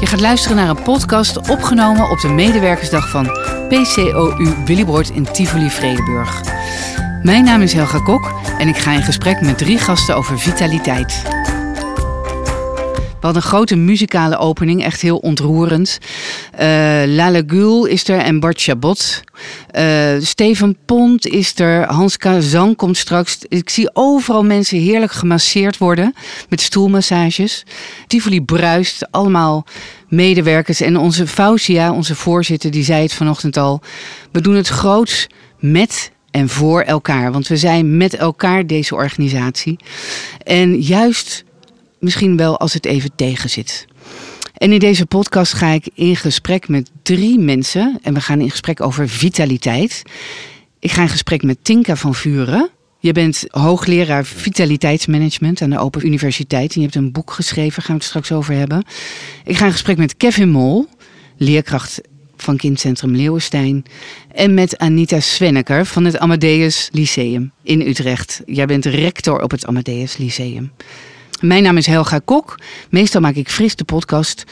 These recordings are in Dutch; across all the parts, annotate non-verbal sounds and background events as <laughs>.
Je gaat luisteren naar een podcast opgenomen op de medewerkersdag van PCOU Willybord in Tivoli Vredenburg. Mijn naam is Helga Kok en ik ga in gesprek met drie gasten over vitaliteit. Hadden een grote muzikale opening, echt heel ontroerend. Uh, Lale Gul is er en Bart Chabot. Uh, Steven Pont is er. Hans Kazan komt straks. Ik zie overal mensen heerlijk gemasseerd worden met stoelmassages. Tivoli bruist, allemaal medewerkers. En onze Fausia, onze voorzitter, die zei het vanochtend al. We doen het groots met en voor elkaar. Want we zijn met elkaar deze organisatie. En juist misschien wel als het even tegen zit. En in deze podcast ga ik in gesprek met drie mensen. En we gaan in gesprek over vitaliteit. Ik ga in gesprek met Tinka van Vuren. Je bent hoogleraar vitaliteitsmanagement aan de Open Universiteit. En je hebt een boek geschreven, gaan we het straks over hebben. Ik ga in gesprek met Kevin Mol, leerkracht van Kindcentrum Leeuwenstein. En met Anita Swenneker van het Amadeus Lyceum in Utrecht. Jij bent rector op het Amadeus Lyceum. Mijn naam is Helga Kok. Meestal maak ik fris de podcast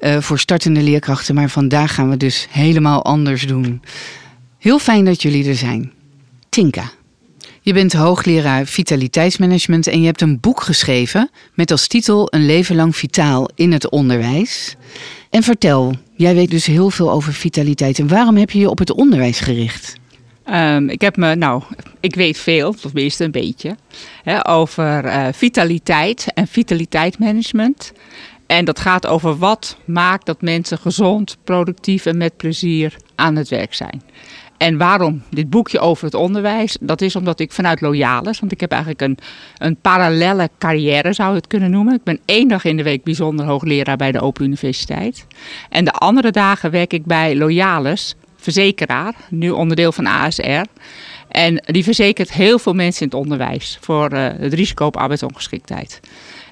uh, voor startende leerkrachten. Maar vandaag gaan we dus helemaal anders doen. Heel fijn dat jullie er zijn. Tinka. Je bent hoogleraar vitaliteitsmanagement en je hebt een boek geschreven met als titel Een leven lang vitaal in het onderwijs. En vertel, jij weet dus heel veel over vitaliteit. En waarom heb je je op het onderwijs gericht? Um, ik heb me, nou, ik weet veel, tenminste een beetje, hè, over uh, vitaliteit en vitaliteitsmanagement. En dat gaat over wat maakt dat mensen gezond, productief en met plezier aan het werk zijn. En waarom dit boekje over het onderwijs? Dat is omdat ik vanuit Loyalis, want ik heb eigenlijk een, een parallelle carrière, zou je het kunnen noemen. Ik ben één dag in de week bijzonder hoogleraar bij de Open Universiteit. En de andere dagen werk ik bij Loyalis verzekeraar, nu onderdeel van ASR. En die verzekert heel veel mensen in het onderwijs voor uh, het risico op arbeidsongeschiktheid.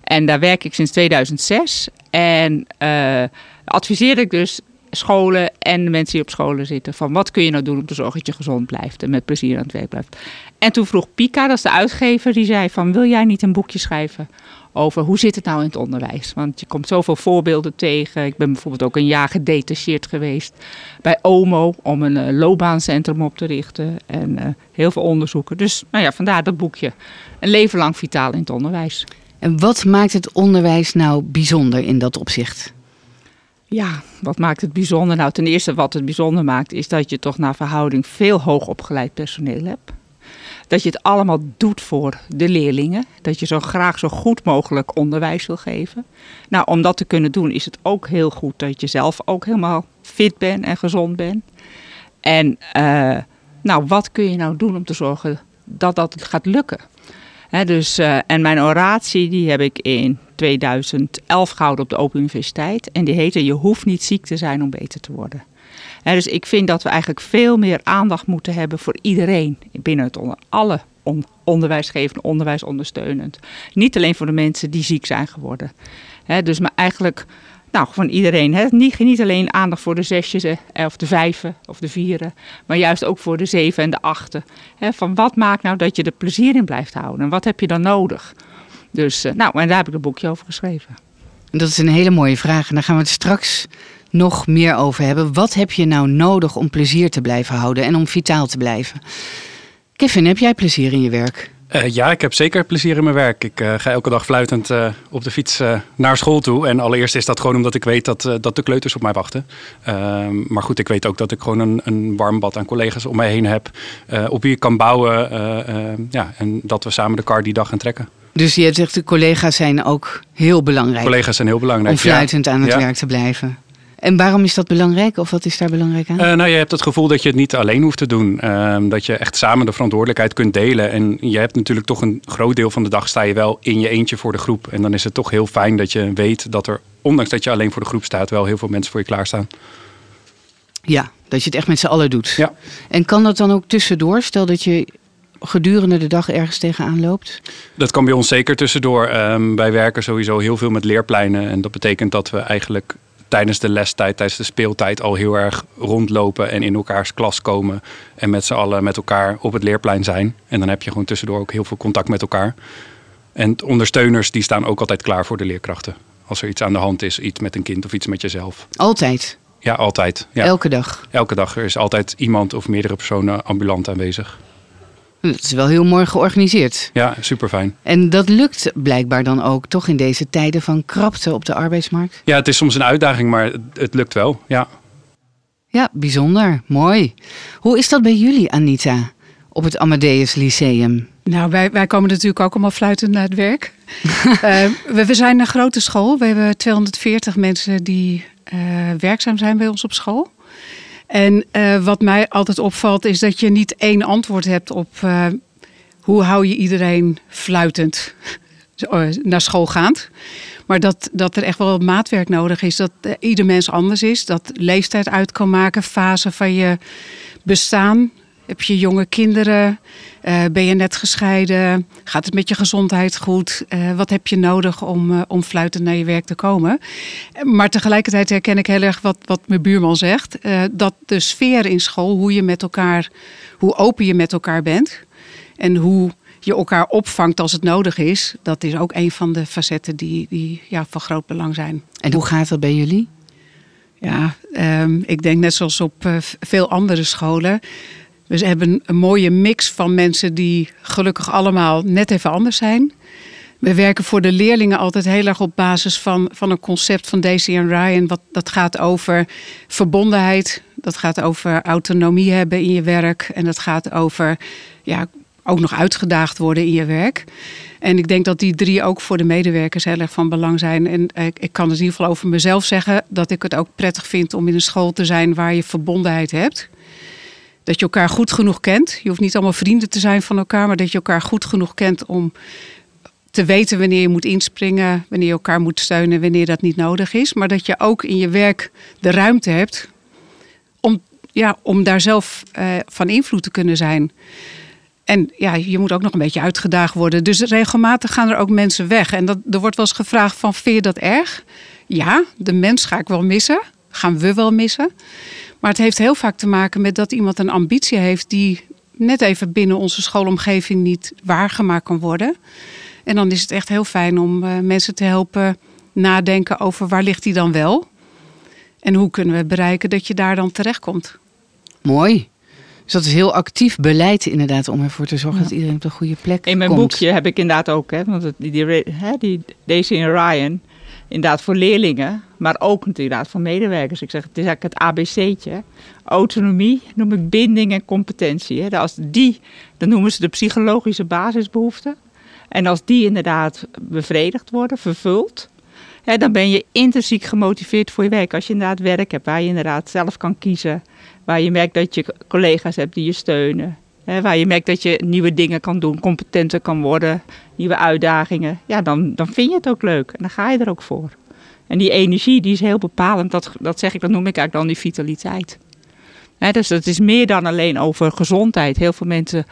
En daar werk ik sinds 2006 en uh, adviseer ik dus scholen en de mensen die op scholen zitten van wat kun je nou doen om te zorgen dat je gezond blijft en met plezier aan het werk blijft. En toen vroeg Pika, dat is de uitgever, die zei van wil jij niet een boekje schrijven over hoe zit het nou in het onderwijs. Want je komt zoveel voorbeelden tegen. Ik ben bijvoorbeeld ook een jaar gedetacheerd geweest bij OMO om een uh, loopbaancentrum op te richten. En uh, heel veel onderzoeken. Dus nou ja, vandaar dat boekje. Een leven lang vitaal in het onderwijs. En wat maakt het onderwijs nou bijzonder in dat opzicht? Ja, wat maakt het bijzonder? Nou, ten eerste wat het bijzonder maakt is dat je toch naar verhouding veel hoogopgeleid personeel hebt. Dat je het allemaal doet voor de leerlingen. Dat je zo graag zo goed mogelijk onderwijs wil geven. Nou, om dat te kunnen doen is het ook heel goed dat je zelf ook helemaal fit bent en gezond bent. En uh, nou, wat kun je nou doen om te zorgen dat dat gaat lukken? Dus, uh, en mijn oratie die heb ik in 2011 gehouden op de Open Universiteit. En die heette Je hoeft niet ziek te zijn om beter te worden. En dus ik vind dat we eigenlijk veel meer aandacht moeten hebben voor iedereen binnen het onder, alle on, onderwijsgevend, onderwijsondersteunend. Niet alleen voor de mensen die ziek zijn geworden. Dus maar eigenlijk nou, van iedereen. Hè? Niet, niet alleen aandacht voor de zesjes eh, of de vijven of de vieren, maar juist ook voor de zeven en de achten. Hè? Van wat maakt nou dat je er plezier in blijft houden en wat heb je dan nodig? Dus, uh, nou, en daar heb ik een boekje over geschreven. Dat is een hele mooie vraag en daar gaan we het straks nog meer over hebben. Wat heb je nou nodig om plezier te blijven houden en om vitaal te blijven? Kevin, heb jij plezier in je werk? Uh, ja, ik heb zeker plezier in mijn werk. Ik uh, ga elke dag fluitend uh, op de fiets naar school toe. En allereerst is dat gewoon omdat ik weet dat, dat de kleuters op mij wachten. Ehm, maar goed, ik weet ook dat ik gewoon een, een warm bad aan collega's om mij heen heb. op wie ik kan bouwen. ja, en dat we samen de kar die dag gaan trekken. Dus je zegt, de collega's zijn ook heel belangrijk. Collega's zijn heel belangrijk. Om fluitend ja. aan het ja. werk te blijven. En waarom is dat belangrijk? Of wat is daar belangrijk aan? Uh, nou, je hebt het gevoel dat je het niet alleen hoeft te doen. Uh, dat je echt samen de verantwoordelijkheid kunt delen. En je hebt natuurlijk toch een groot deel van de dag sta je wel in je eentje voor de groep. En dan is het toch heel fijn dat je weet dat er, ondanks dat je alleen voor de groep staat, wel heel veel mensen voor je klaarstaan. Ja, dat je het echt met z'n allen doet. Ja. En kan dat dan ook tussendoor? Stel dat je gedurende de dag ergens tegenaan loopt? Dat kan bij ons zeker tussendoor. Um, wij werken sowieso heel veel met leerpleinen. En dat betekent dat we eigenlijk tijdens de lestijd, tijdens de speeltijd al heel erg rondlopen en in elkaars klas komen. En met z'n allen met elkaar op het leerplein zijn. En dan heb je gewoon tussendoor ook heel veel contact met elkaar. En ondersteuners die staan ook altijd klaar voor de leerkrachten. Als er iets aan de hand is, iets met een kind of iets met jezelf. Altijd? Ja, altijd. Ja. Elke dag? Elke dag. Er is altijd iemand of meerdere personen ambulant aanwezig. Dat is wel heel mooi georganiseerd. Ja, super fijn. En dat lukt blijkbaar dan ook toch in deze tijden van krapte op de arbeidsmarkt? Ja, het is soms een uitdaging, maar het, het lukt wel. Ja. Ja, bijzonder. Mooi. Hoe is dat bij jullie, Anita, op het Amadeus Lyceum? Nou, wij, wij komen natuurlijk ook allemaal fluitend naar het werk. uh, <laughs> we, we, zijn een grote school. We hebben 240 mensen die uh, werkzaam zijn bij ons op school. En uh, wat mij altijd opvalt is dat je niet één antwoord hebt op hoe hou je iedereen fluitend <laughs> naar school gaand. Maar dat, dat er echt wel maatwerk nodig is. Dat ieder mens anders is. Dat leeftijd uit kan maken. Fase van je bestaan. Heb je jonge kinderen? Uh, ben je net gescheiden? Gaat het met je gezondheid goed? Uh, wat heb je nodig om, uh, om fluitend naar je werk te komen? Maar tegelijkertijd herken ik heel erg wat, wat mijn buurman zegt. dat de sfeer in school, hoe je met elkaar, hoe open je met elkaar bent. En hoe je elkaar opvangt als het nodig is. Dat is ook een van de facetten die, die ja, van groot belang zijn. En hoe gaat dat bij jullie? Ja, um, ik denk net zoals op veel andere scholen. We hebben een mooie mix van mensen die gelukkig allemaal net even anders zijn. We werken voor de leerlingen altijd heel erg op basis van, van een concept van Daisy en Ryan. Wat, dat gaat over verbondenheid, dat gaat over autonomie hebben in je werk. En dat gaat over ja, ook nog uitgedaagd worden in je werk. En ik denk dat die drie ook voor de medewerkers heel erg van belang zijn. En ik, ik kan dus in ieder geval over mezelf zeggen dat ik het ook prettig vind om in een school te zijn waar je verbondenheid hebt. Dat je elkaar goed genoeg kent. Je hoeft niet allemaal vrienden te zijn van elkaar, maar dat je elkaar goed genoeg kent om te weten wanneer je moet inspringen, wanneer je elkaar moet steunen, wanneer dat niet nodig is. Maar dat je ook in je werk de ruimte hebt om, ja, om daar zelf uh, van invloed te kunnen zijn. En ja, je moet ook nog een beetje uitgedaagd worden. Dus regelmatig gaan er ook mensen weg. En dat, er wordt wel eens gevraagd van, vind je dat erg? Ja, de mens ga ik wel missen. Gaan we wel missen. Maar het heeft heel vaak te maken met dat iemand een ambitie heeft die net even binnen onze schoolomgeving niet waargemaakt kan worden. En dan is het echt heel fijn om uh, mensen te helpen nadenken over waar ligt die dan wel. En hoe kunnen we bereiken dat je daar dan terechtkomt. Mooi. Dus dat is heel actief beleid inderdaad om ervoor te zorgen ja. dat iedereen op de goede plek In mijn komt. boekje heb ik inderdaad ook, hè, want die, die, die, Daisy en Ryan, inderdaad voor leerlingen, maar ook inderdaad voor medewerkers. Ik zeg, het is eigenlijk het ABC'tje. Autonomie noem ik binding en competentie. Hè. Als die, dan noemen ze de psychologische basisbehoeften. En als die inderdaad bevredigd worden, vervuld, hè, dan ben je intrinsiek gemotiveerd voor je werk. Als je inderdaad werk hebt waar je inderdaad zelf kan kiezen, waar je merkt dat je collega's hebt die je steunen. Hè, waar je merkt dat je nieuwe dingen kan doen, competenter kan worden, nieuwe uitdagingen. Ja, dan, dan vind je het ook leuk en dan ga je er ook voor. En die energie die is heel bepalend, dat, dat zeg ik, dat noem ik eigenlijk dan die vitaliteit. Hè, dus het is meer dan alleen over gezondheid. Heel veel mensen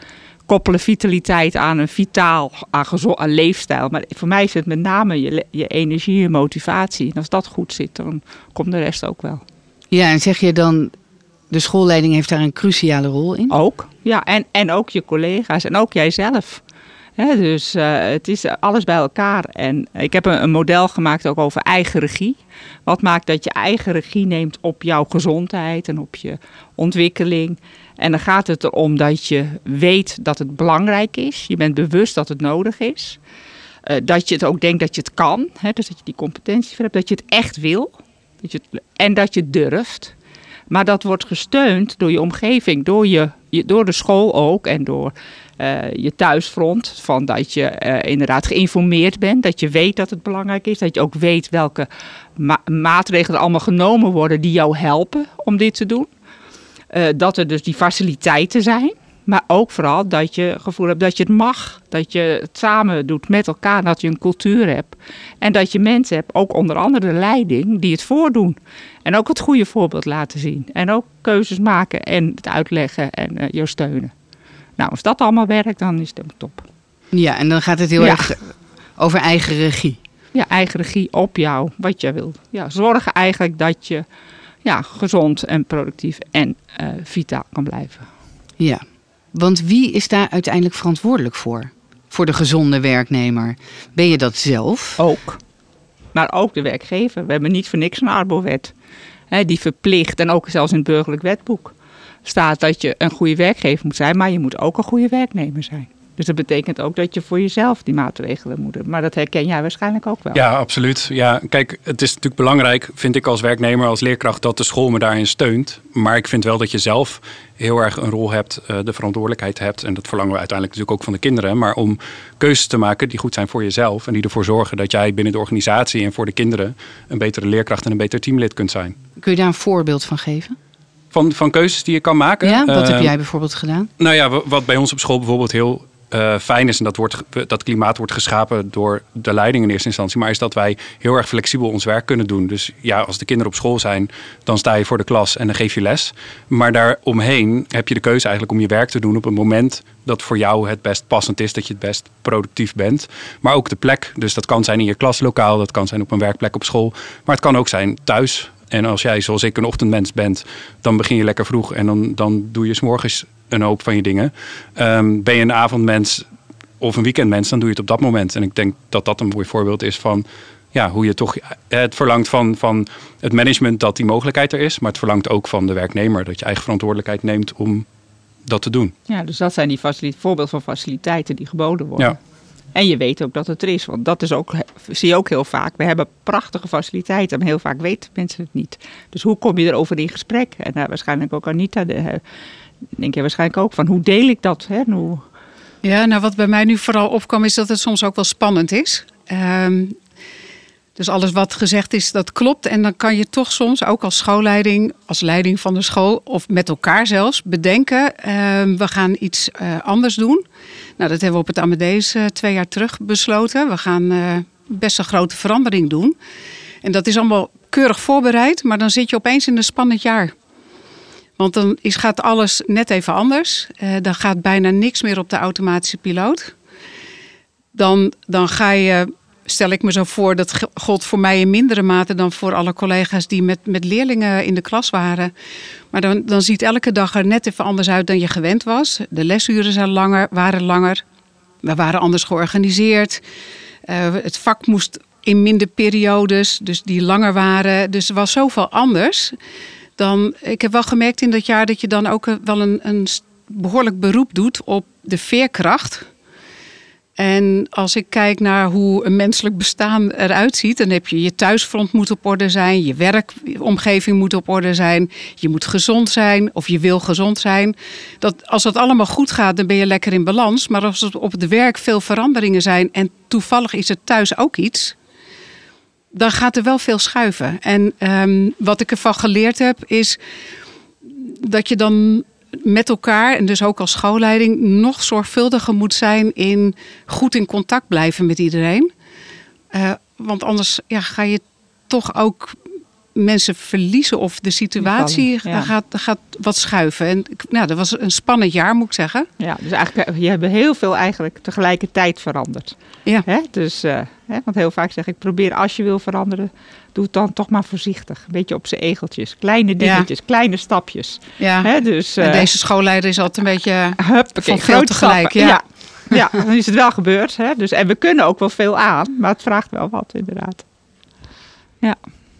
koppelen vitaliteit aan een vitaal, aan, aan leefstijl. Maar voor mij is het met name je, je energie en motivatie. En als dat goed zit, dan komt de rest ook wel. Ja, en zeg je dan, de schoolleiding heeft daar een cruciale rol in? Ook, ja. En, en ook je collega's en ook jijzelf. Dus uh, het is alles bij elkaar. En ik heb een, een, model gemaakt ook over eigen regie. Wat maakt dat je eigen regie neemt op jouw gezondheid en op je ontwikkeling. En dan gaat het erom dat je weet dat het belangrijk is. Je bent bewust dat het nodig is. Uh, dat je het ook denkt dat je het kan. Dus dat je die competentie hebt. Dat je het echt wil. Dat je en dat je durft. Maar dat wordt gesteund door je omgeving, door, je, je door de school ook en door uh, je thuisfront. Van dat je uh, inderdaad geïnformeerd bent, dat je weet dat het belangrijk is. Dat je ook weet welke ma maatregelen er allemaal genomen worden die jou helpen om dit te doen. Uh, dat er dus die faciliteiten zijn. Maar ook vooral dat je het gevoel hebt dat je het mag. Dat je het samen doet met elkaar. Dat je een cultuur hebt. En dat je mensen hebt, ook onder andere de leiding, die het voordoen. En ook het goede voorbeeld laten zien. En ook keuzes maken en het uitleggen en uh, jou steunen. Nou, als dat allemaal werkt, dan is het top. Ja, en dan gaat het heel ja. erg over eigen regie. Ja, eigen regie op jou, wat je wilt. Ja, zorgen eigenlijk dat je ja, gezond en productief en uh, vitaal kan blijven. Ja, want wie is daar uiteindelijk verantwoordelijk voor? Voor de gezonde werknemer. Ben je dat zelf? Ook. Maar ook de werkgever. We hebben niet voor niks een arbowet. Die verplicht, en ook zelfs in het burgerlijk wetboek, staat dat je een goede werkgever moet zijn, maar je moet ook een goede werknemer zijn. Dus dat betekent ook dat je voor jezelf die maatregelen moet doen. Maar dat herken jij waarschijnlijk ook wel. Ja, absoluut. Ja, kijk, het is natuurlijk belangrijk, vind ik als werknemer, als leerkracht, dat de school me daarin steunt. Maar ik vind wel dat je zelf heel erg een rol hebt, eh, de verantwoordelijkheid hebt. En dat verlangen we uiteindelijk natuurlijk ook van de kinderen. Maar om keuzes te maken die goed zijn voor jezelf. En die ervoor zorgen dat jij binnen de organisatie en voor de kinderen een betere leerkracht en een beter teamlid kunt zijn. Kun je daar een voorbeeld van geven? Van, van keuzes die je kan maken. Ja, wat heb Eh, jij bijvoorbeeld gedaan? Nou ja, wa- wat bij ons op school bijvoorbeeld heel eh, fijn is, en dat, wordt, dat klimaat wordt geschapen door de leiding in eerste instantie, maar is dat wij heel erg flexibel ons werk kunnen doen. Dus ja, als de kinderen op school zijn, dan sta je voor de klas en dan geef je les. Maar daaromheen heb je de keuze eigenlijk om je werk te doen op een moment dat voor jou het best passend is, dat je het best productief bent. Maar ook de plek, dus dat kan zijn in je klaslokaal, dat kan zijn op een werkplek op school, maar het kan ook zijn thuis. En als jij, zoals ik, een ochtendmens bent, dan begin je lekker vroeg en dan, dan doe je 's morgens een hoop van je dingen. Ehm, ben je een avondmens of een weekendmens, dan doe je het op dat moment. En ik denk dat dat een mooi voorbeeld is van ja, hoe je toch eh, het verlangt van, van het management dat die mogelijkheid er is, maar het verlangt ook van de werknemer dat je eigen verantwoordelijkheid neemt om dat te doen. Ja, dus dat zijn die facili- voorbeeld van faciliteiten die geboden worden. Ja. En je weet ook dat het er is, want dat is ook, zie je ook heel vaak. We hebben prachtige faciliteiten, maar heel vaak weten mensen het niet. Dus hoe kom je erover in gesprek? En daar waarschijnlijk ook Anita, de, eh, denk je waarschijnlijk ook van hoe deel ik dat? Hè? Ja, nou wat bij mij nu vooral opkwam is dat het soms ook wel spannend is. Ehm, dus alles wat gezegd is, dat klopt. En dan kan je toch soms, ook als schoolleiding, als leiding van de school... of met elkaar zelfs, bedenken... ehm, we gaan iets eh, anders doen. Nou, dat hebben we op het Amadeus eh, twee jaar terug besloten. We gaan eh, best een grote verandering doen. En dat is allemaal keurig voorbereid, maar dan zit je opeens in een spannend jaar. Want dan gaat alles net even anders. Eh, dan gaat bijna niks meer op de automatische piloot. Dan, dan ga je, stel ik me zo voor, dat gold voor mij in mindere mate dan voor alle collega's die met, met leerlingen in de klas waren. Maar dan, dan ziet elke dag er net even anders uit dan je gewend was. De lesuren zijn langer, waren langer. We waren anders georganiseerd. Eh, het vak moest in minder periodes, dus die langer waren. Dus er was zoveel anders. Dan, ik heb wel gemerkt in dat jaar dat je dan ook eh, wel een, een behoorlijk beroep doet op de veerkracht. En als ik kijk naar hoe een menselijk bestaan eruit ziet, dan heb je je thuisfront moet op orde zijn, je werkomgeving moet op orde zijn, je moet gezond zijn of je wil gezond zijn. Dat, als dat allemaal goed gaat, dan ben je lekker in balans. Maar als er op het werk veel veranderingen zijn en toevallig is het thuis ook iets, dan gaat er wel veel schuiven. En ehm, wat ik ervan geleerd heb, is dat je dan met elkaar, en dus ook als schoolleiding, nog zorgvuldiger moet zijn in goed in contact blijven met iedereen. Eh, want anders ja, ga je toch ook mensen verliezen of de situatie Vallen, ja. gaat, gaat wat schuiven. En nou, dat was een spannend jaar, moet ik zeggen. ja, dus eigenlijk, eh, je hebt heel veel eigenlijk tegelijkertijd veranderd. Ja. Hè? Dus, eh, hè, want heel vaak zeg ik, probeer als je wil veranderen, doe het dan toch maar voorzichtig. Een beetje op zijn egeltjes. Kleine dingetjes, kleine stapjes. Ja. Dus, En eh, deze schoolleider is altijd een beetje... Huppakee, Van tegelijk, stappen. ja. ja. Ja, dan is het wel gebeurd. Hè? Dus, en we kunnen ook wel veel aan, maar het vraagt wel wat inderdaad. Ja,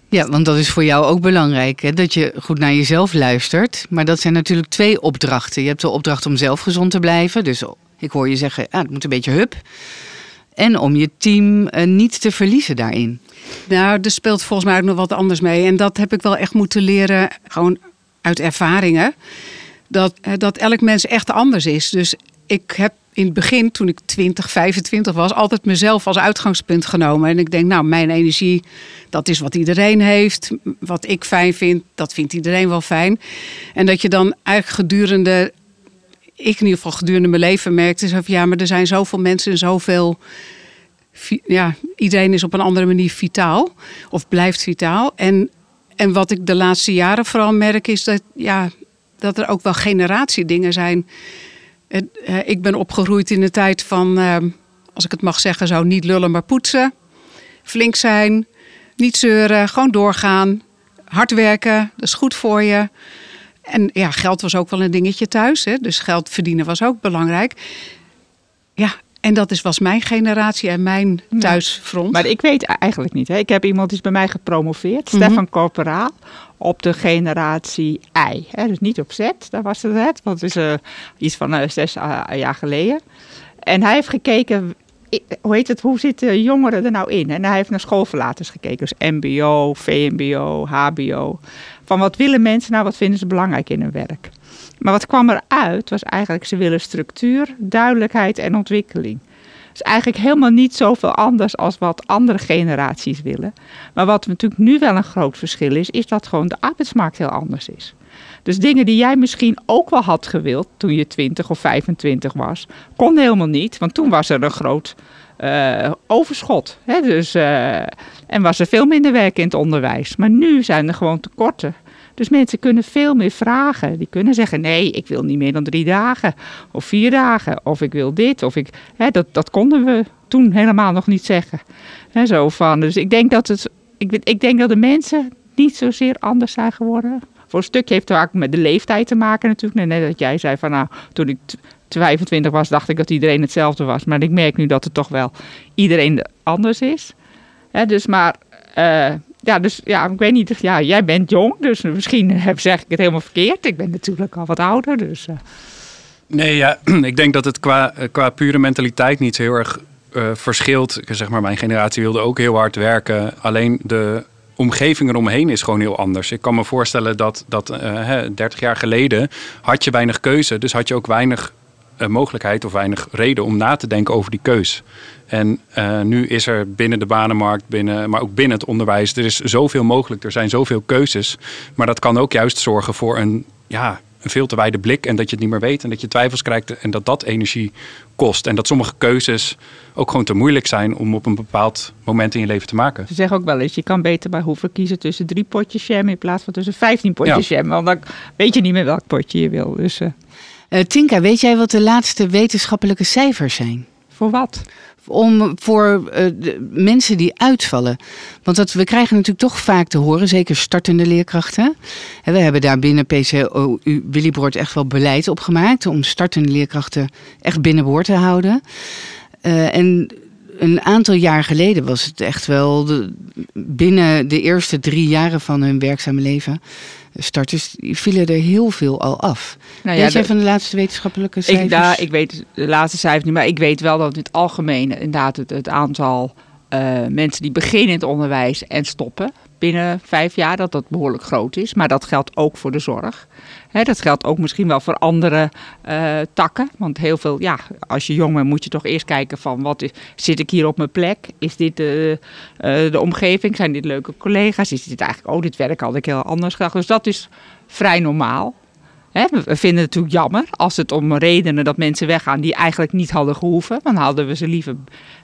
Ja, want dat is voor jou ook belangrijk, hè? dat je goed naar jezelf luistert. Maar dat zijn natuurlijk twee opdrachten. Je hebt de opdracht om zelf gezond te blijven. Dus ik hoor je zeggen, ah, het moet een beetje hup. En om je team eh, niet te verliezen daarin. Nou, er speelt volgens mij ook nog wat anders mee. En dat heb ik wel echt moeten leren, gewoon uit ervaringen. Dat, eh, dat elk mens echt anders is. Dus ik heb in het begin, toen ik 20, 25 was, altijd mezelf als uitgangspunt genomen. En ik denk, nou, mijn energie, dat is wat iedereen heeft. Wat ik fijn vind, dat vindt iedereen wel fijn. En dat je dan eigenlijk gedurende, ik in ieder geval gedurende mijn leven merkte, zo van, ja, maar er zijn zoveel mensen en zoveel ja, iedereen is op een andere manier vitaal of blijft vitaal. En, en wat ik de laatste jaren vooral merk is dat, ja, dat er ook wel generatiedingen zijn. Eh, ik ben opgegroeid in de tijd van, eh, als ik het mag zeggen, zo niet lullen maar poetsen. Flink zijn, niet zeuren, gewoon doorgaan. Hard werken, dat is goed voor je. En ja, geld was ook wel een dingetje thuis. Hè? Dus geld verdienen was ook belangrijk. Ja, En dat is, was mijn generatie en mijn thuisfront. Maar ik weet eigenlijk niet. Hè. Ik heb iemand die is bij mij gepromoveerd, Mhm. Stefan Corporaal, op de generatie I. Hè. Dus niet op Z, daar was het het, want het is eh, iets van eh, zes eh, jaar geleden. En hij heeft gekeken, hoe heet het, hoe zitten jongeren er nou in? En hij heeft naar schoolverlaters gekeken, dus MBO, VMBO, HBO. Van wat willen mensen nou, wat vinden ze belangrijk in hun werk? Maar wat kwam eruit was eigenlijk, ze willen structuur, duidelijkheid en ontwikkeling. is eigenlijk helemaal niet zoveel anders als wat andere generaties willen. Maar wat natuurlijk nu wel een groot verschil is, is dat gewoon de arbeidsmarkt heel anders is. Dus dingen die jij misschien ook wel had gewild toen je 20 of 25 was, kon helemaal niet, want toen was er een groot eh, overschot. Hè? Dus, eh, en was er veel minder werk in het onderwijs. Maar nu zijn er gewoon tekorten. Dus mensen kunnen veel meer vragen. Die kunnen zeggen: nee, ik wil niet meer dan drie dagen of vier dagen. Of ik wil dit. Of ik, hè, dat, dat konden we toen helemaal nog niet zeggen. Hè, zo van. Dus ik denk dat, het, ik, ik denk dat de mensen niet zozeer anders zijn geworden. Voor een stukje heeft het vaak met de leeftijd te maken natuurlijk. Net dat jij zei van nou, toen ik 25 was, dacht ik dat iedereen hetzelfde was. Maar ik merk nu dat het toch wel iedereen anders is. Dus maar, eh, ja, dus ja, ik weet niet. Ja, jij bent jong, dus misschien heb, <laughs> zeg ik het helemaal verkeerd. Ik ben natuurlijk al wat ouder, dus. eh. Nee, ja, <clears throat> ik denk dat het qua, eh, qua pure mentaliteit niet heel erg eh, verschilt. Ik Zeg maar, mijn generatie wilde ook heel hard werken. Alleen de omgeving eromheen is gewoon heel anders. Ik kan me voorstellen dat, dat hè, 30 jaar geleden had je weinig keuze. Dus had je ook weinig mogelijkheid of weinig reden om na te denken over die keus. En eh, nu is er binnen de banenmarkt, binnen, maar ook binnen het onderwijs, er is zoveel mogelijk. Er zijn zoveel keuzes. Maar dat kan ook juist zorgen voor een, ja, een veel te wijde blik. En dat je het niet meer weet en dat je twijfels krijgt en dat dat energie kost. En dat sommige keuzes ook gewoon te moeilijk zijn om op een bepaald moment in je leven te maken. Ze zeggen ook wel eens, je kan beter bij hoeven kiezen tussen drie potjes jam in plaats van tussen 15 potjes jam. Want dan weet je niet meer welk potje je wil. Dus eh, Eh, Tinka, weet jij wat de laatste wetenschappelijke cijfers zijn? voor wat? Om voor eh, de mensen die uitvallen. Want dat, we krijgen natuurlijk toch vaak te horen, zeker startende leerkrachten. En we hebben daar binnen PCOU Willyboord echt wel beleid op gemaakt om startende leerkrachten echt binnenboord te houden. Eh, en een aantal jaar geleden was het echt wel de, binnen de eerste drie jaren van hun werkzame leven. Starters vielen er heel veel al af. Nou Weet jij de- van de laatste wetenschappelijke cijfers? Ik, nou, ik weet de laatste cijfers niet, maar ik weet wel dat in het algemeen inderdaad het, het aantal eh, mensen die beginnen in het onderwijs en stoppen binnen vijf jaar, dat dat behoorlijk groot is. Maar dat geldt ook voor de zorg. Dat geldt ook misschien wel voor andere eh, takken. Want heel veel, ja, als je jong bent moet je toch eerst kijken van wat is, zit ik hier op mijn plek? Is dit eh, de omgeving? Zijn dit leuke collega's? Is dit eigenlijk, oh dit werk had ik heel anders gedacht. Dus dat is vrij normaal. We vinden het natuurlijk jammer als het om redenen dat mensen weggaan die eigenlijk niet hadden gehoeven. Dan hadden we ze liever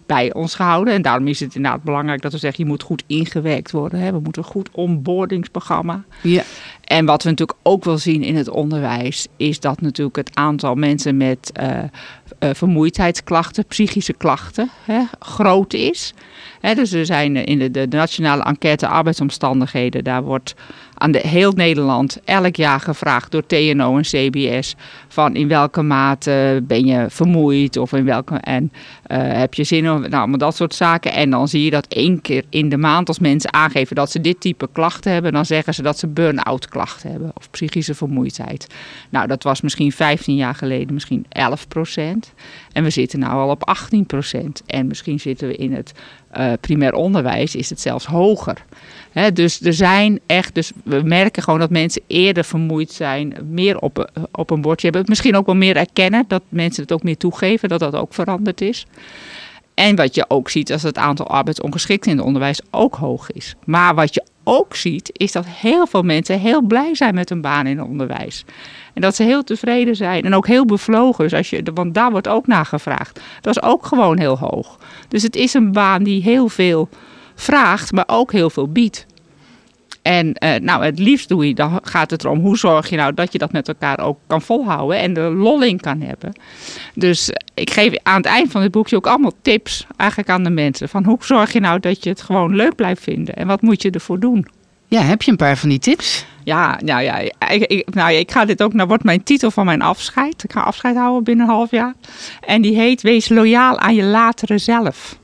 bij ons gehouden. En daarom is het inderdaad belangrijk dat we zeggen, je moet goed ingewerkt worden. Hè. We moeten een goed onboardingsprogramma. Ja. En wat we natuurlijk ook wel zien in het onderwijs, is dat natuurlijk het aantal mensen met eh, eh, vermoeidheidsklachten, psychische klachten, hè, groot is. Hè, dus er zijn in de, de, nationale enquête arbeidsomstandigheden, daar wordt aan heel Nederland elk jaar gevraagd door TNO en CBS van in welke mate ben je vermoeid of in welke en eh, heb je zin om, nou allemaal dat soort zaken. En dan zie je dat één keer in de maand als mensen aangeven dat ze dit type klachten hebben, dan zeggen ze dat ze burn-out klachten hebben of psychische vermoeidheid. Nou, dat was misschien 15 jaar geleden misschien 11 procent. En we zitten nu al op 18 procent. En misschien zitten we in het eh, primair onderwijs, is het zelfs hoger. Dus er zijn echt, dus we merken gewoon dat mensen eerder vermoeid zijn, meer op, op een bordje hebben. Misschien ook wel meer erkennen, dat mensen het ook meer toegeven, dat dat ook veranderd is. En wat je ook ziet, dat het aantal arbeidsongeschikten in het onderwijs ook hoog is. Maar wat je ook ziet, is dat heel veel mensen heel blij zijn met een baan in het onderwijs. En dat ze heel tevreden zijn en ook heel bevlogen. Dus als je, want daar wordt ook naar gevraagd. Dat is ook gewoon heel hoog. Dus het is een baan die heel veel vraagt, maar ook heel veel biedt. En eh, nou, het liefst doe je, dan gaat het erom hoe zorg je nou dat je dat met elkaar ook kan volhouden en de lolling kan hebben. Dus ik geef aan het eind van het boekje ook allemaal tips eigenlijk aan de mensen. Van hoe zorg je nou dat je het gewoon leuk blijft vinden en wat moet je ervoor doen? Ja, heb je een paar van die tips? Ja, nou ja, ik, ik, nou ja, ik ga dit ook, nou wordt mijn titel van mijn afscheid. Ik ga afscheid houden binnen een half jaar. En die heet Wees loyaal aan je latere zelf.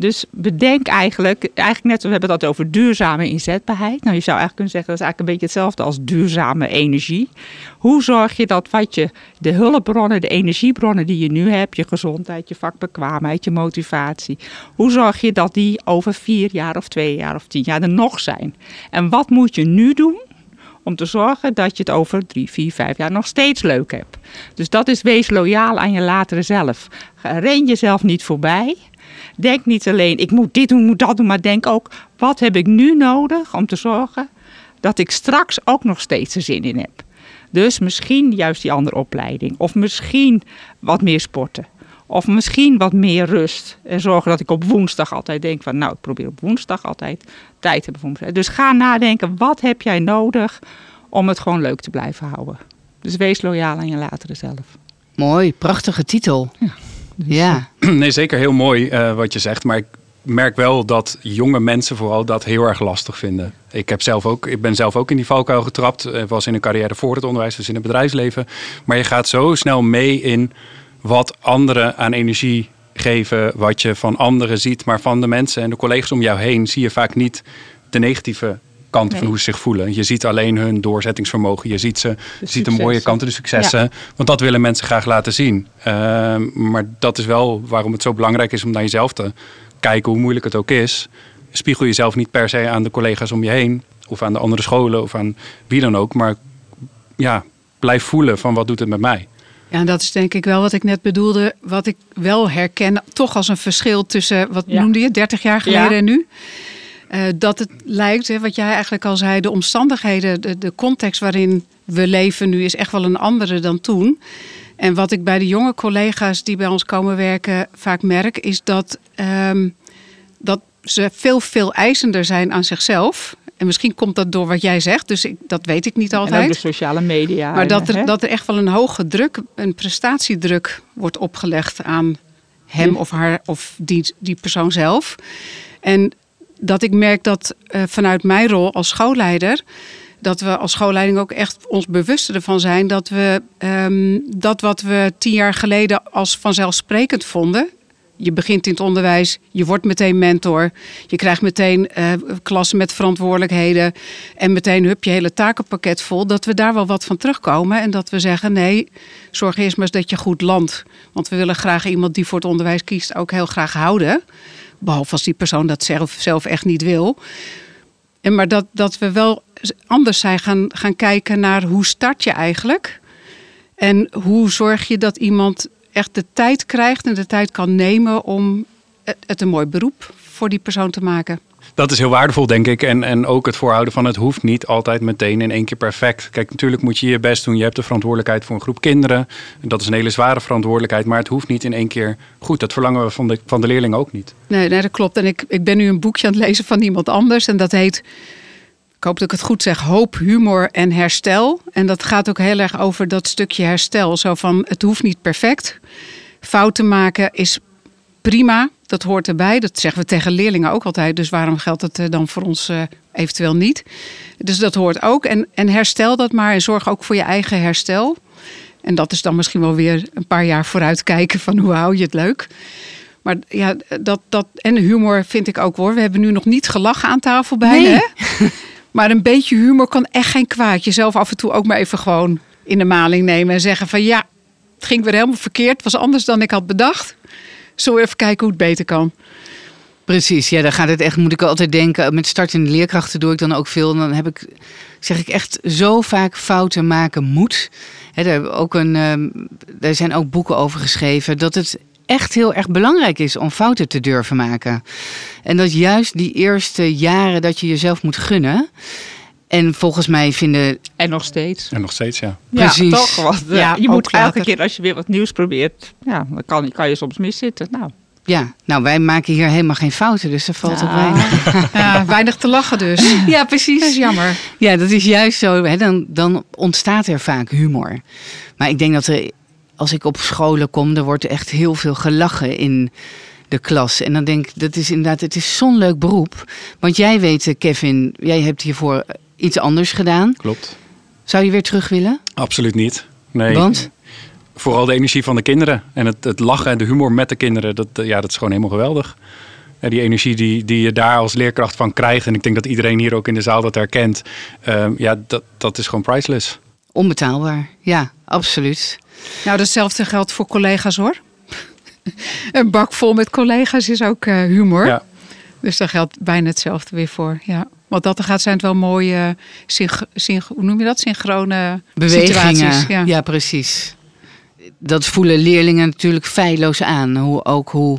Dus bedenk eigenlijk, eigenlijk net, we hebben het over duurzame inzetbaarheid. Nou, je zou eigenlijk kunnen zeggen, dat is eigenlijk een beetje hetzelfde als duurzame energie. Hoe zorg je dat wat je, de hulpbronnen, de energiebronnen die je nu hebt, je gezondheid, je vakbekwaamheid, je motivatie. Hoe zorg je dat die over vier jaar of twee jaar of tien jaar er nog zijn? En wat moet je nu doen om te zorgen dat je het over drie, vier, vijf jaar nog steeds leuk hebt. Dus dat is wees loyaal aan je latere zelf. Ren jezelf niet voorbij. Denk niet alleen, ik moet dit doen, moet dat doen, maar denk ook, wat heb ik nu nodig om te zorgen dat ik straks ook nog steeds er zin in heb. Dus misschien juist die andere opleiding. Of misschien wat meer sporten. Of misschien wat meer rust. En zorgen dat ik op woensdag altijd denk van nou, ik probeer op woensdag altijd tijd te hebben voor mezelf. Dus ga nadenken, wat heb jij nodig om het gewoon leuk te blijven houden. Dus wees loyaal aan je latere zelf. Mooi, prachtige titel. Ja. Dus, ja. <clears throat> Nee, zeker heel mooi uh, wat je zegt. Maar ik merk wel dat jonge mensen vooral dat heel erg lastig vinden. Ik, heb zelf ook, ik ben zelf ook in die valkuil getrapt. Ik was in een carrière voor het onderwijs, dus in het bedrijfsleven. Maar je gaat zo snel mee in wat anderen aan energie geven, wat je van anderen ziet. Maar van de mensen en de collega's om jou heen zie je vaak niet de negatieve kanten van hoe ze zich voelen. Je ziet alleen hun doorzettingsvermogen. Je ziet, ze, de ziet de mooie kanten, de successen. Want dat willen mensen graag laten zien. Ehm, maar dat is wel waarom het zo belangrijk is om naar jezelf te kijken, hoe moeilijk het ook is. Spiegel jezelf niet per se aan de collega's om je heen. Of aan de andere scholen of aan wie dan ook. Maar ja, blijf voelen van wat doet het met mij. Ja, dat is denk ik wel wat ik net bedoelde. Wat ik wel herken, toch als een verschil tussen, wat noemde je, 30 jaar geleden en nu. Uh, dat het lijkt, hè, wat jij eigenlijk al zei, de omstandigheden, de, de context waarin we leven nu is echt wel een andere dan toen. En wat ik bij de jonge collega's die bij ons komen werken vaak merk, is dat, um, dat ze veel, veel eisender zijn aan zichzelf. En misschien komt dat door wat jij zegt, dus ik, dat weet ik niet altijd. En ook de sociale media. Maar dat er, dat er echt wel een hoge druk, een prestatiedruk wordt opgelegd aan hem of haar of die, die persoon zelf. En dat ik merk dat uh, vanuit mijn rol als schoolleider dat we als schoolleiding ook echt ons bewust ervan zijn dat we um, dat wat we tien jaar geleden als vanzelfsprekend vonden. Je begint in het onderwijs, je wordt meteen mentor, je krijgt meteen uh, klassen met verantwoordelijkheden en meteen hup je hele takenpakket vol. Dat we daar wel wat van terugkomen en dat we zeggen: nee, zorg eerst maar eens dat je goed landt. Want we willen graag iemand die voor het onderwijs kiest ook heel graag houden. Behalve als die persoon dat zelf, zelf echt niet wil. En maar dat, dat we wel anders zijn gaan, gaan kijken naar hoe start je eigenlijk. En hoe zorg je dat iemand echt de tijd krijgt en de tijd kan nemen om het een mooi beroep voor die persoon te maken dat is heel waardevol, denk ik. En, en ook het voorhouden van het hoeft niet altijd meteen in één keer perfect. Kijk, natuurlijk moet je je best doen. Je hebt de verantwoordelijkheid voor een groep kinderen. Dat is een hele zware verantwoordelijkheid. Maar het hoeft niet in één keer goed. Dat verlangen we van de, van de leerlingen ook niet. Nee, nee, dat klopt. En ik, ik ben nu een boekje aan het lezen van iemand anders. En dat heet ik hoop dat ik het goed zeg, hoop, humor en herstel. En dat gaat ook heel erg over dat stukje herstel. Zo van, het hoeft niet perfect. Fouten maken is prima, dat hoort erbij. Dat zeggen we tegen leerlingen ook altijd. Dus waarom geldt het eh, dan voor ons uh, eventueel niet? Dus dat hoort ook. En, en herstel dat maar en zorg ook voor je eigen herstel. En dat is dan misschien wel weer een paar jaar vooruit kijken van hoe hou je het leuk. Maar ja, dat, dat, en humor vind ik ook hoor. We hebben nu nog niet gelachen aan tafel bij. Nee. Hè? <laughs> Maar een beetje humor kan echt geen kwaad. Jezelf af en toe ook maar even gewoon in de maling nemen en zeggen van ja, het ging weer helemaal verkeerd. Het was anders dan ik had bedacht. Zo even kijken hoe het beter kan. Precies, ja, dan gaat het echt, moet ik altijd denken. Met start in de leerkrachten doe ik dan ook veel. En dan heb ik, zeg ik echt, zo vaak fouten maken moet. Daar, ook een, uh, zijn ook boeken over geschreven. Dat het echt heel erg belangrijk is om fouten te durven maken. En dat juist die eerste jaren dat je jezelf moet gunnen. En volgens mij vinden. En nog steeds. En nog steeds, ja. Precies. Ja, toch? Want, ja, je moet elke keer als je weer wat nieuws probeert. Ja, dan kan, kan je soms miszitten. Nou. Ja, nou wij maken hier helemaal geen fouten, dus er valt ook weinig. <laughs> Ja, weinig te lachen dus. <laughs> Ja, precies. Dat is jammer. Ja, dat is juist zo. Hè, dan, dan ontstaat er vaak humor. Maar ik denk dat er, als ik op scholen kom, er wordt echt heel veel gelachen in de klas. En dan denk ik, dat is inderdaad, het is zo'n leuk beroep. Want jij weet, Kevin, jij hebt hiervoor iets anders gedaan. Klopt. Zou je weer terug willen? Absoluut niet. Nee. Want? Vooral de energie van de kinderen. En het, het lachen en de humor met de kinderen. Dat, eh, ja, dat is gewoon helemaal geweldig. En die energie die, die je daar als leerkracht van krijgt. En ik denk dat iedereen hier ook in de zaal dat herkent. ehm, ja, dat, dat is gewoon priceless. Onbetaalbaar. Ja, absoluut. Nou, datzelfde geldt voor collega's hoor. Een bak vol met collega's is ook eh, humor. Ja. Dus daar geldt bijna hetzelfde weer voor. Ja. Wat dat er gaat, zijn het wel mooie, synch- synch- hoe noem je dat? Synchrone Bewegingen. situaties. Ja. Ja. precies. Dat voelen leerlingen natuurlijk feilloos aan. Hoe, ook hoe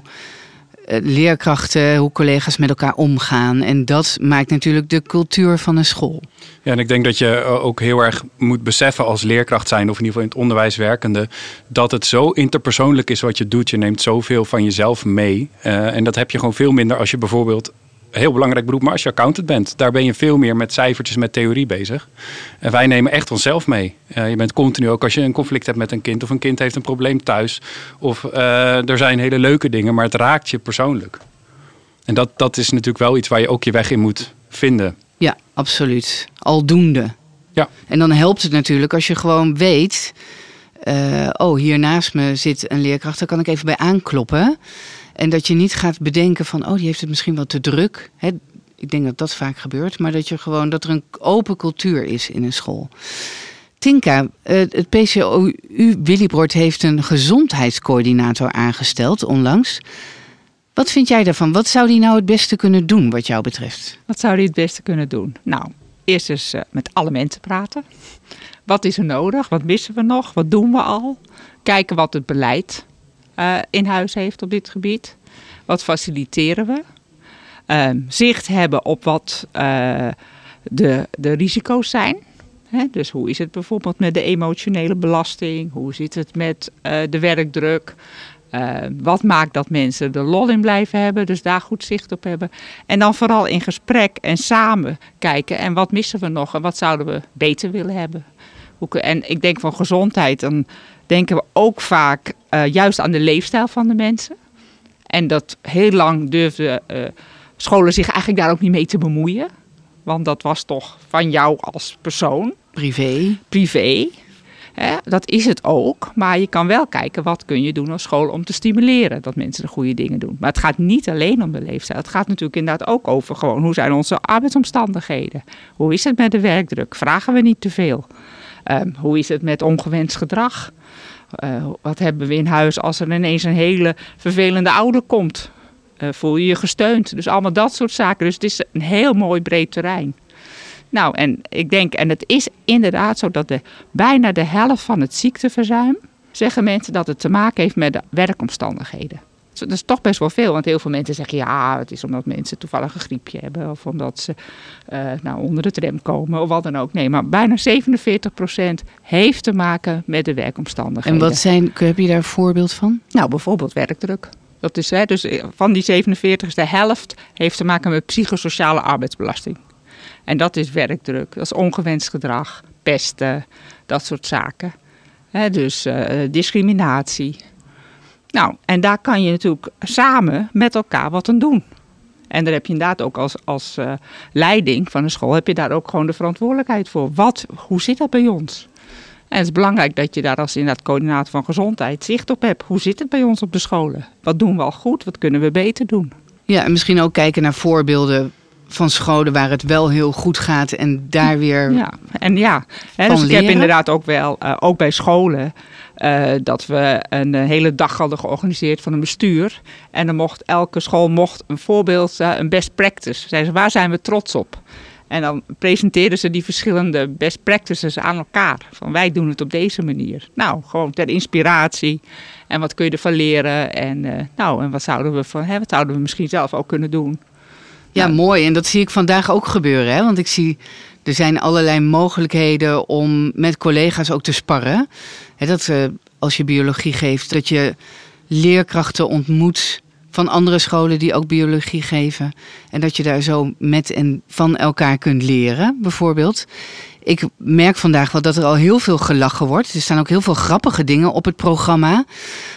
eh, leerkrachten, hoe collega's met elkaar omgaan. En dat maakt natuurlijk de cultuur van een school. Ja, en ik denk dat je eh, ook heel erg moet beseffen als leerkracht zijn, of in ieder geval in het onderwijs werkende, dat het zo interpersoonlijk is wat je doet. Je neemt zoveel van jezelf mee. Eh, en dat heb je gewoon veel minder als je bijvoorbeeld, heel belangrijk beroep, maar als je accountant bent. Daar ben je veel meer met cijfertjes, met theorie bezig. En wij nemen echt onszelf mee. Eh, je bent continu ook als je een conflict hebt met een kind, of een kind heeft een probleem thuis, of eh, er zijn hele leuke dingen, maar het raakt je persoonlijk. En dat, dat is natuurlijk wel iets waar je ook je weg in moet vinden. Ja, absoluut. Aldoende. Ja. En dan helpt het natuurlijk als je gewoon weet... eh, oh, hier naast me zit een leerkracht, daar kan ik even bij aankloppen. En dat je niet gaat bedenken van... oh, die heeft het misschien wel te druk. Hè, ik denk dat dat vaak gebeurt. Maar dat, je gewoon, dat er een open cultuur is in een school. Tinka, eh, het PCOU Willibrord heeft een gezondheidscoördinator aangesteld onlangs. Wat vind jij daarvan? Wat zou die nou het beste kunnen doen wat jou betreft? Wat zou die het beste kunnen doen? Nou, eerst eens eh, met alle mensen praten. Wat is er nodig? Wat missen we nog? Wat doen we al? Kijken wat het beleid eh, in huis heeft op dit gebied. Wat faciliteren we? Ehm, zicht hebben op wat eh, de, de risico's zijn. Dus hoe is het bijvoorbeeld met de emotionele belasting? Hoe zit het met eh, de werkdruk? Eh, wat maakt dat mensen er lol in blijven hebben? Dus daar goed zicht op hebben. En dan vooral in gesprek en samen kijken. En wat missen we nog? En wat zouden we beter willen hebben? En ik denk van gezondheid. Dan denken we ook vaak eh, juist aan de leefstijl van de mensen. En dat heel lang durfden eh, scholen zich eigenlijk daar ook niet mee te bemoeien. Want dat was toch van jou als persoon Privé? privé. Hè, dat is het ook. Maar je kan wel kijken wat kun je doen als school om te stimuleren dat mensen de goede dingen doen. Maar het gaat niet alleen om de leefstijl. Het gaat natuurlijk inderdaad ook over gewoon hoe zijn onze arbeidsomstandigheden. Hoe is het met de werkdruk? Vragen we niet te veel? Ehm, hoe is het met ongewenst gedrag? Eh, wat hebben we in huis als er ineens een hele vervelende ouder komt? Eh, voel je je gesteund? Dus allemaal dat soort zaken. Dus het is een heel mooi breed terrein. Nou, en ik denk, en het is inderdaad zo dat de, bijna de helft van het ziekteverzuim, zeggen mensen dat het te maken heeft met de werkomstandigheden. Dat is toch best wel veel, want heel veel mensen zeggen ja, het is omdat mensen toevallig een griepje hebben of omdat ze eh, nou, onder de tram komen of wat dan ook. Nee, maar bijna 47% heeft te maken met de En werkomstandigheden. wat zijn, heb je daar een voorbeeld van? Nou, bijvoorbeeld werkdruk. Dat is, hè, dus eh, van die 47 is de helft heeft te maken met psychosociale arbeidsbelasting. En dat is werkdruk, dat is ongewenst gedrag, pesten, dat soort zaken. Hè, dus eh, discriminatie. Nou, en daar kan je natuurlijk samen met elkaar wat aan doen. En daar heb je inderdaad ook als, als eh, leiding van een school, heb je daar ook gewoon de verantwoordelijkheid voor. Wat, hoe zit dat bij ons? En het is belangrijk dat je daar als inderdaad coördinator van gezondheid zicht op hebt. Hoe zit het bij ons op de scholen? Wat doen we al goed? Wat kunnen we beter doen? Ja, en misschien ook kijken naar voorbeelden van scholen waar het wel heel goed gaat en daar weer. Ja, en ja, hè, dus ik heb inderdaad ook wel, eh, ook bij scholen, eh, dat we een eh, hele dag hadden georganiseerd van een bestuur. En dan mocht elke school mocht een voorbeeld, eh, een best practice. Zeiden ze, waar zijn we trots op? En dan presenteerden ze die verschillende best practices aan elkaar. Van wij doen het op deze manier. Nou, gewoon ter inspiratie. En wat kun je ervan leren? En, nou, en wat zouden we van, hè, wat zouden we misschien zelf ook kunnen doen? Ja, Nou. mooi. En dat zie ik vandaag ook gebeuren. Hè? Want ik zie, er zijn allerlei mogelijkheden om met collega's ook te sparren. Dat eh, als je biologie geeft, dat je leerkrachten ontmoet van andere scholen die ook biologie geven. En dat je daar zo met en van elkaar kunt leren, bijvoorbeeld. Ik merk vandaag wel dat er al heel veel gelachen wordt. Er staan ook heel veel grappige dingen op het programma.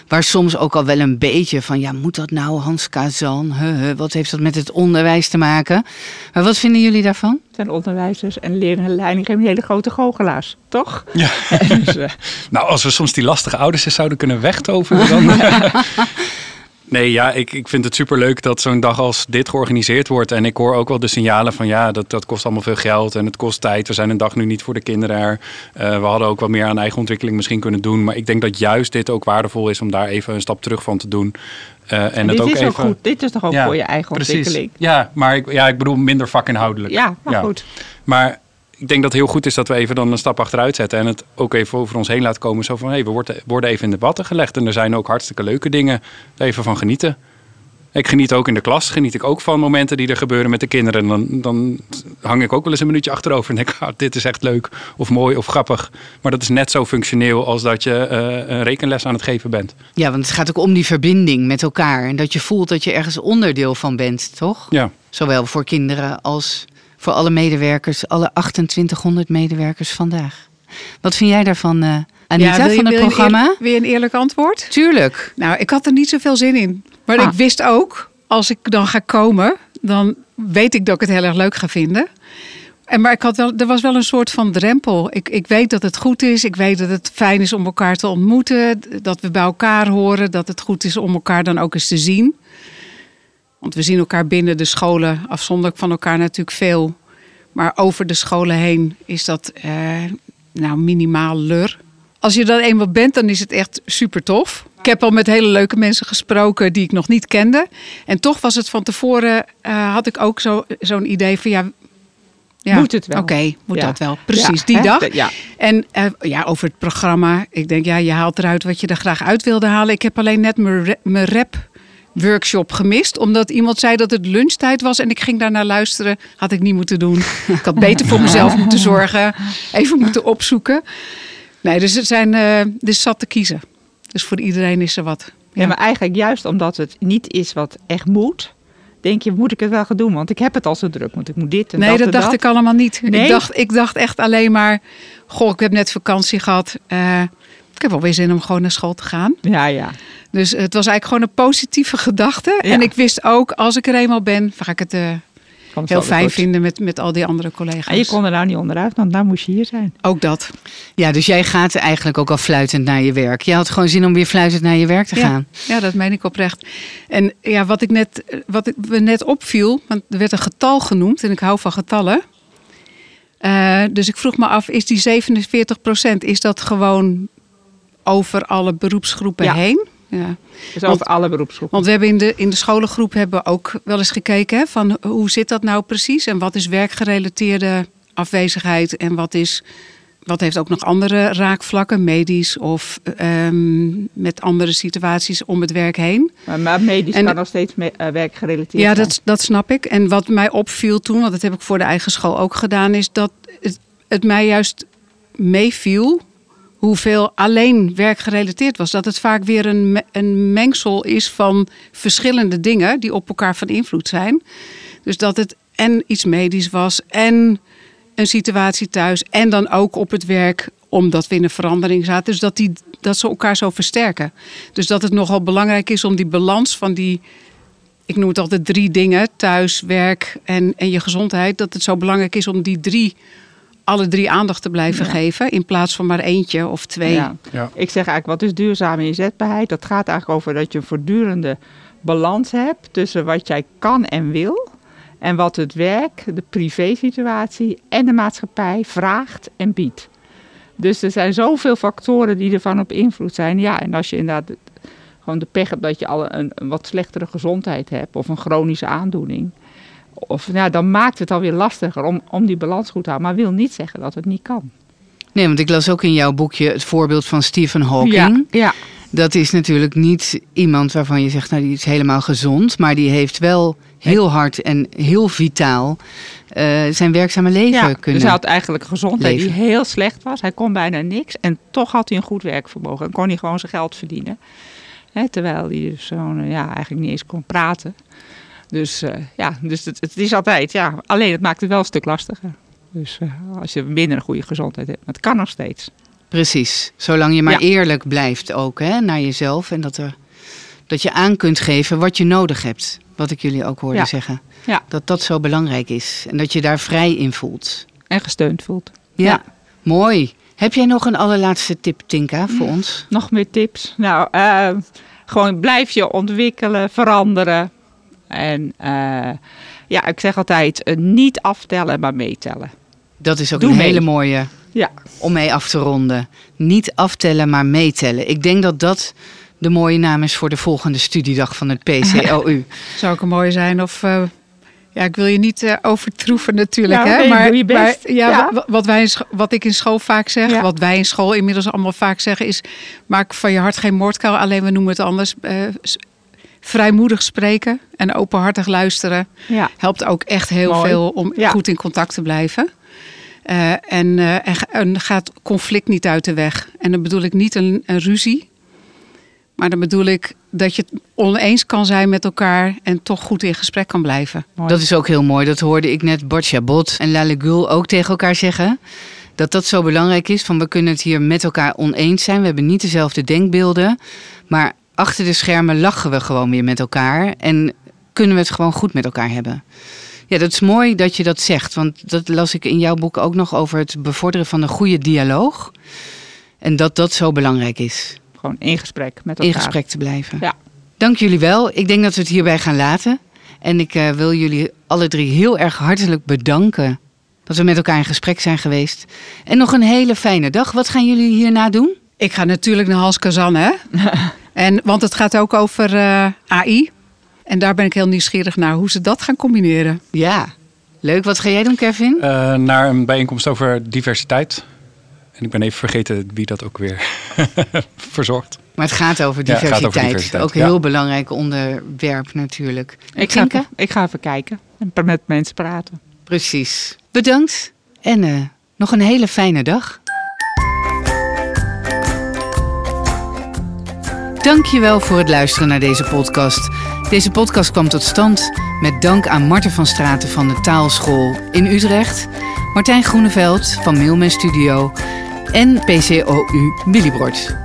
Waar soms ook al wel een beetje van, ja, moet dat nou Hans Kazan? Huh, wat heeft dat met het onderwijs te maken? Maar wat vinden jullie daarvan? zijn onderwijzers en leraren en leidinggevenden hele grote goochelaars, toch? Ja. <laughs> dus, uh... nou, als we soms die lastige ouders eens zouden kunnen wegtoveren, dan... <laughs> <laughs> Nee, ja, ik, ik vind het superleuk dat zo'n dag als dit georganiseerd wordt. En ik hoor ook wel de signalen van ja, dat, dat kost allemaal veel geld en het kost tijd. We zijn een dag nu niet voor de kinderen er. Uh, we hadden ook wat meer aan eigen ontwikkeling misschien kunnen doen. Maar ik denk dat juist dit ook waardevol is om daar even een stap terug van te doen. Uh, en, en dit het ook is even... goed. Dit is toch ook ja, voor je eigen precies. ontwikkeling? Ja, maar ik, ja, ik bedoel minder vakinhoudelijk. Ja, maar ja. goed. Maar ik denk dat het heel goed is dat we even dan een stap achteruit zetten. En het ook even over ons heen laten komen. Zo van, hé, hey, we worden, worden even in debatten gelegd. En er zijn ook hartstikke leuke dingen. Even van genieten. Ik geniet ook in de klas, geniet ik ook van momenten die er gebeuren met de kinderen. Dan, dan hang ik ook wel eens een minuutje achterover en denk, <laughs> ah, dit is echt leuk of mooi of grappig. Maar dat is net zo functioneel als dat je uh, een rekenles aan het geven bent. Ja, want het gaat ook om die verbinding met elkaar. En dat je voelt dat je ergens onderdeel van bent, toch? Ja. Zowel voor kinderen als voor alle medewerkers, alle 2800 medewerkers vandaag. Wat vind jij daarvan, uh, Anita, ja, je, van het programma? Weer een eerlijk antwoord? Tuurlijk. Nou, ik had er niet zoveel zin in. Maar ah. ik wist ook, als ik dan ga komen, dan weet ik dat ik het heel erg leuk ga vinden. En maar ik had wel, er was wel een soort van drempel. Ik, ik weet dat het goed is. Ik weet dat het fijn is om elkaar te ontmoeten. Dat we bij elkaar horen. Dat het goed is om elkaar dan ook eens te zien. Want we zien elkaar binnen de scholen afzonderlijk van elkaar natuurlijk veel. Maar over de scholen heen is dat eh, nou minimaal lur. Als je dan eenmaal bent, dan is het echt super tof. Ik heb al met hele leuke mensen gesproken die ik nog niet kende. En toch was het van tevoren, uh, had ik ook zo'n idee van ja, ja, moet het wel. Oké, moet dat wel. Precies, die dag. Ja. En uh, ja, over het programma. Ik denk, ja, je haalt eruit wat je er graag uit wilde halen. Ik heb alleen net mijn rap workshop gemist. Omdat iemand zei dat het lunchtijd was. En ik ging daarnaar luisteren. Had ik niet moeten doen. Ik had beter voor mezelf moeten zorgen. Even moeten opzoeken. Nee, dus het zijn, uh, dus zat te kiezen. Dus voor iedereen is er wat. Ja. maar eigenlijk juist omdat het niet is wat echt moet, denk je, moet ik het wel gaan doen? Want ik heb het al zo druk, want ik moet dit en nee, dat Nee, dat dacht dat. ik allemaal niet. Nee? Ik, dacht, ik dacht echt alleen maar, goh, ik heb net vakantie gehad. Uh, ik heb alweer zin om gewoon naar school te gaan. Ja, ja. Dus het was eigenlijk gewoon een positieve gedachte. Ja. En ik wist ook, als ik er eenmaal ben, ga ik het uh, heel fijn goed. vinden met, met al die andere collega's. En je kon er nou niet onderuit, want nou moest je hier zijn. Ook dat. Ja, dus jij gaat eigenlijk ook al fluitend naar je werk. Je had gewoon zin om weer fluitend naar je werk te ja. gaan. Ja, dat meen ik oprecht. En ja, wat ik net, wat ik me net opviel, want er werd een getal genoemd en ik hou van getallen. Uh, dus ik vroeg me af, is die 47 procent, is dat gewoon over alle beroepsgroepen ja. heen? Ja. Dus over alle beroepsgroepen. Want we hebben in de, in de scholengroep hebben we ook wel eens gekeken hè, van hoe zit dat nou precies en wat is werkgerelateerde afwezigheid en wat is wat heeft ook nog andere raakvlakken, medisch of um, met andere situaties om het werk heen. Maar, maar medisch en, kan nog steeds me, uh, werkgerelateerd ja, zijn. Ja, dat, dat snap ik. En wat mij opviel toen, want dat heb ik voor de eigen school ook gedaan, is dat het, het mij juist meeviel hoeveel alleen werkgerelateerd was. Dat het vaak weer een, een mengsel is van verschillende dingen die op elkaar van invloed zijn. Dus dat het en iets medisch was en een situatie thuis en dan ook op het werk omdat we in een verandering zaten. Dus dat, die, dat ze elkaar zo versterken. Dus dat het nogal belangrijk is om die balans van die, ik noem het altijd drie dingen, thuis, werk en, en je gezondheid, dat het zo belangrijk is om die drie alle drie aandacht te blijven ja. geven in plaats van maar eentje of twee. Ja. Ja. Ik zeg eigenlijk, wat is duurzame inzetbaarheid? Dat gaat eigenlijk over dat je een voortdurende balans hebt tussen wat jij kan en wil en wat het werk, de privésituatie en de maatschappij vraagt en biedt. Dus er zijn zoveel factoren die ervan op invloed zijn. Ja, en als je inderdaad gewoon de pech hebt dat je al een, een wat slechtere gezondheid hebt of een chronische aandoening of, nou, dan maakt het alweer lastiger om, om die balans goed te houden. Maar wil niet zeggen dat het niet kan. Nee, want ik las ook in jouw boekje het voorbeeld van Stephen Hawking. Ja, ja. Dat is natuurlijk niet iemand waarvan je zegt, nou die is helemaal gezond. Maar die heeft wel heel hard en heel vitaal uh, zijn werkzame leven ja, kunnen Dus hij had eigenlijk een gezondheid leven. die heel slecht was. Hij kon bijna niks en toch had hij een goed werkvermogen. En kon hij gewoon zijn geld verdienen. Terwijl hij dus zo'n, ja, eigenlijk niet eens kon praten. Dus uh, ja, dus het, het, is altijd, ja, alleen het maakt het wel een stuk lastiger. Dus uh, als je minder een goede gezondheid hebt, maar het kan nog steeds. Precies, zolang je maar ja. eerlijk blijft ook hè, naar jezelf en dat, er, dat je aan kunt geven wat je nodig hebt. Wat ik jullie ook hoorde ja. zeggen. Ja. Dat dat zo belangrijk is en dat je daar vrij in voelt. En gesteund voelt. Ja, ja. mooi. Heb jij nog een allerlaatste tip, Tinka, voor ons? Nog meer tips? Nou, uh, gewoon blijf je ontwikkelen, veranderen. En uh, ja, ik zeg altijd, uh, niet aftellen, maar meetellen. Dat is ook Doe een mee. hele mooie Ja. om mee af te ronden. Niet aftellen, maar meetellen. Ik denk dat dat de mooie naam is voor de volgende studiedag van het <laughs> PCOU. Zou ook een mooie zijn of... Uh, ja, ik wil je niet uh, overtroeven natuurlijk, ja, hè? Nee, maar, doe je best. maar ja, ja. Wat, wij wat ik in school vaak zeg, Ja. wat wij in school inmiddels allemaal vaak zeggen, is: maak van je hart geen moordkuil. Alleen we noemen het anders. Uh, vrijmoedig spreken en openhartig luisteren Ja. helpt ook echt heel Mooi. veel om Ja. goed in contact te blijven. Uh, en, uh, en, en, gaat conflict niet uit de weg. En dan bedoel ik niet een, een, ruzie. Maar dan bedoel ik dat je het oneens kan zijn met elkaar en toch goed in gesprek kan blijven. Mooi. Dat is ook heel mooi. Dat hoorde ik net Bart Chabot en Lale Gul ook tegen elkaar zeggen. Dat dat zo belangrijk is. Van we kunnen het hier met elkaar oneens zijn. We hebben niet dezelfde denkbeelden. Maar achter de schermen lachen we gewoon weer met elkaar. En kunnen we het gewoon goed met elkaar hebben. Ja, dat is mooi dat je dat zegt. Want dat las ik in jouw boek ook nog over het bevorderen van een goede dialoog. En dat dat zo belangrijk is. Gewoon in gesprek met elkaar. In gesprek te blijven. Ja. Dank jullie wel. Ik denk dat we het hierbij gaan laten. En ik uh, wil jullie alle drie heel erg hartelijk bedanken. Dat we met elkaar in gesprek zijn geweest. En nog een hele fijne dag. Wat gaan jullie hierna doen? Ik ga natuurlijk naar Hans Kazan, hè? <laughs> en, want het gaat ook over uh, AI. En daar ben ik heel nieuwsgierig naar hoe ze dat gaan combineren. Ja, leuk. Wat ga jij doen, Kevin? Uh, naar een bijeenkomst over diversiteit. En ik ben even vergeten wie dat ook weer <laughs> verzorgt. Maar het gaat over diversiteit. Ja, gaat over diversiteit. Ook een ja. heel belangrijk onderwerp natuurlijk. Ik ga, even, ik ga even kijken en met mensen praten. Precies. Bedankt en uh, nog een hele fijne dag. Dankjewel voor het luisteren naar deze podcast. Deze podcast kwam tot stand met dank aan Marten van Straten van de Taalschool in Utrecht, Martijn Groeneveld van Mailman Studio en PCOU Willibrord.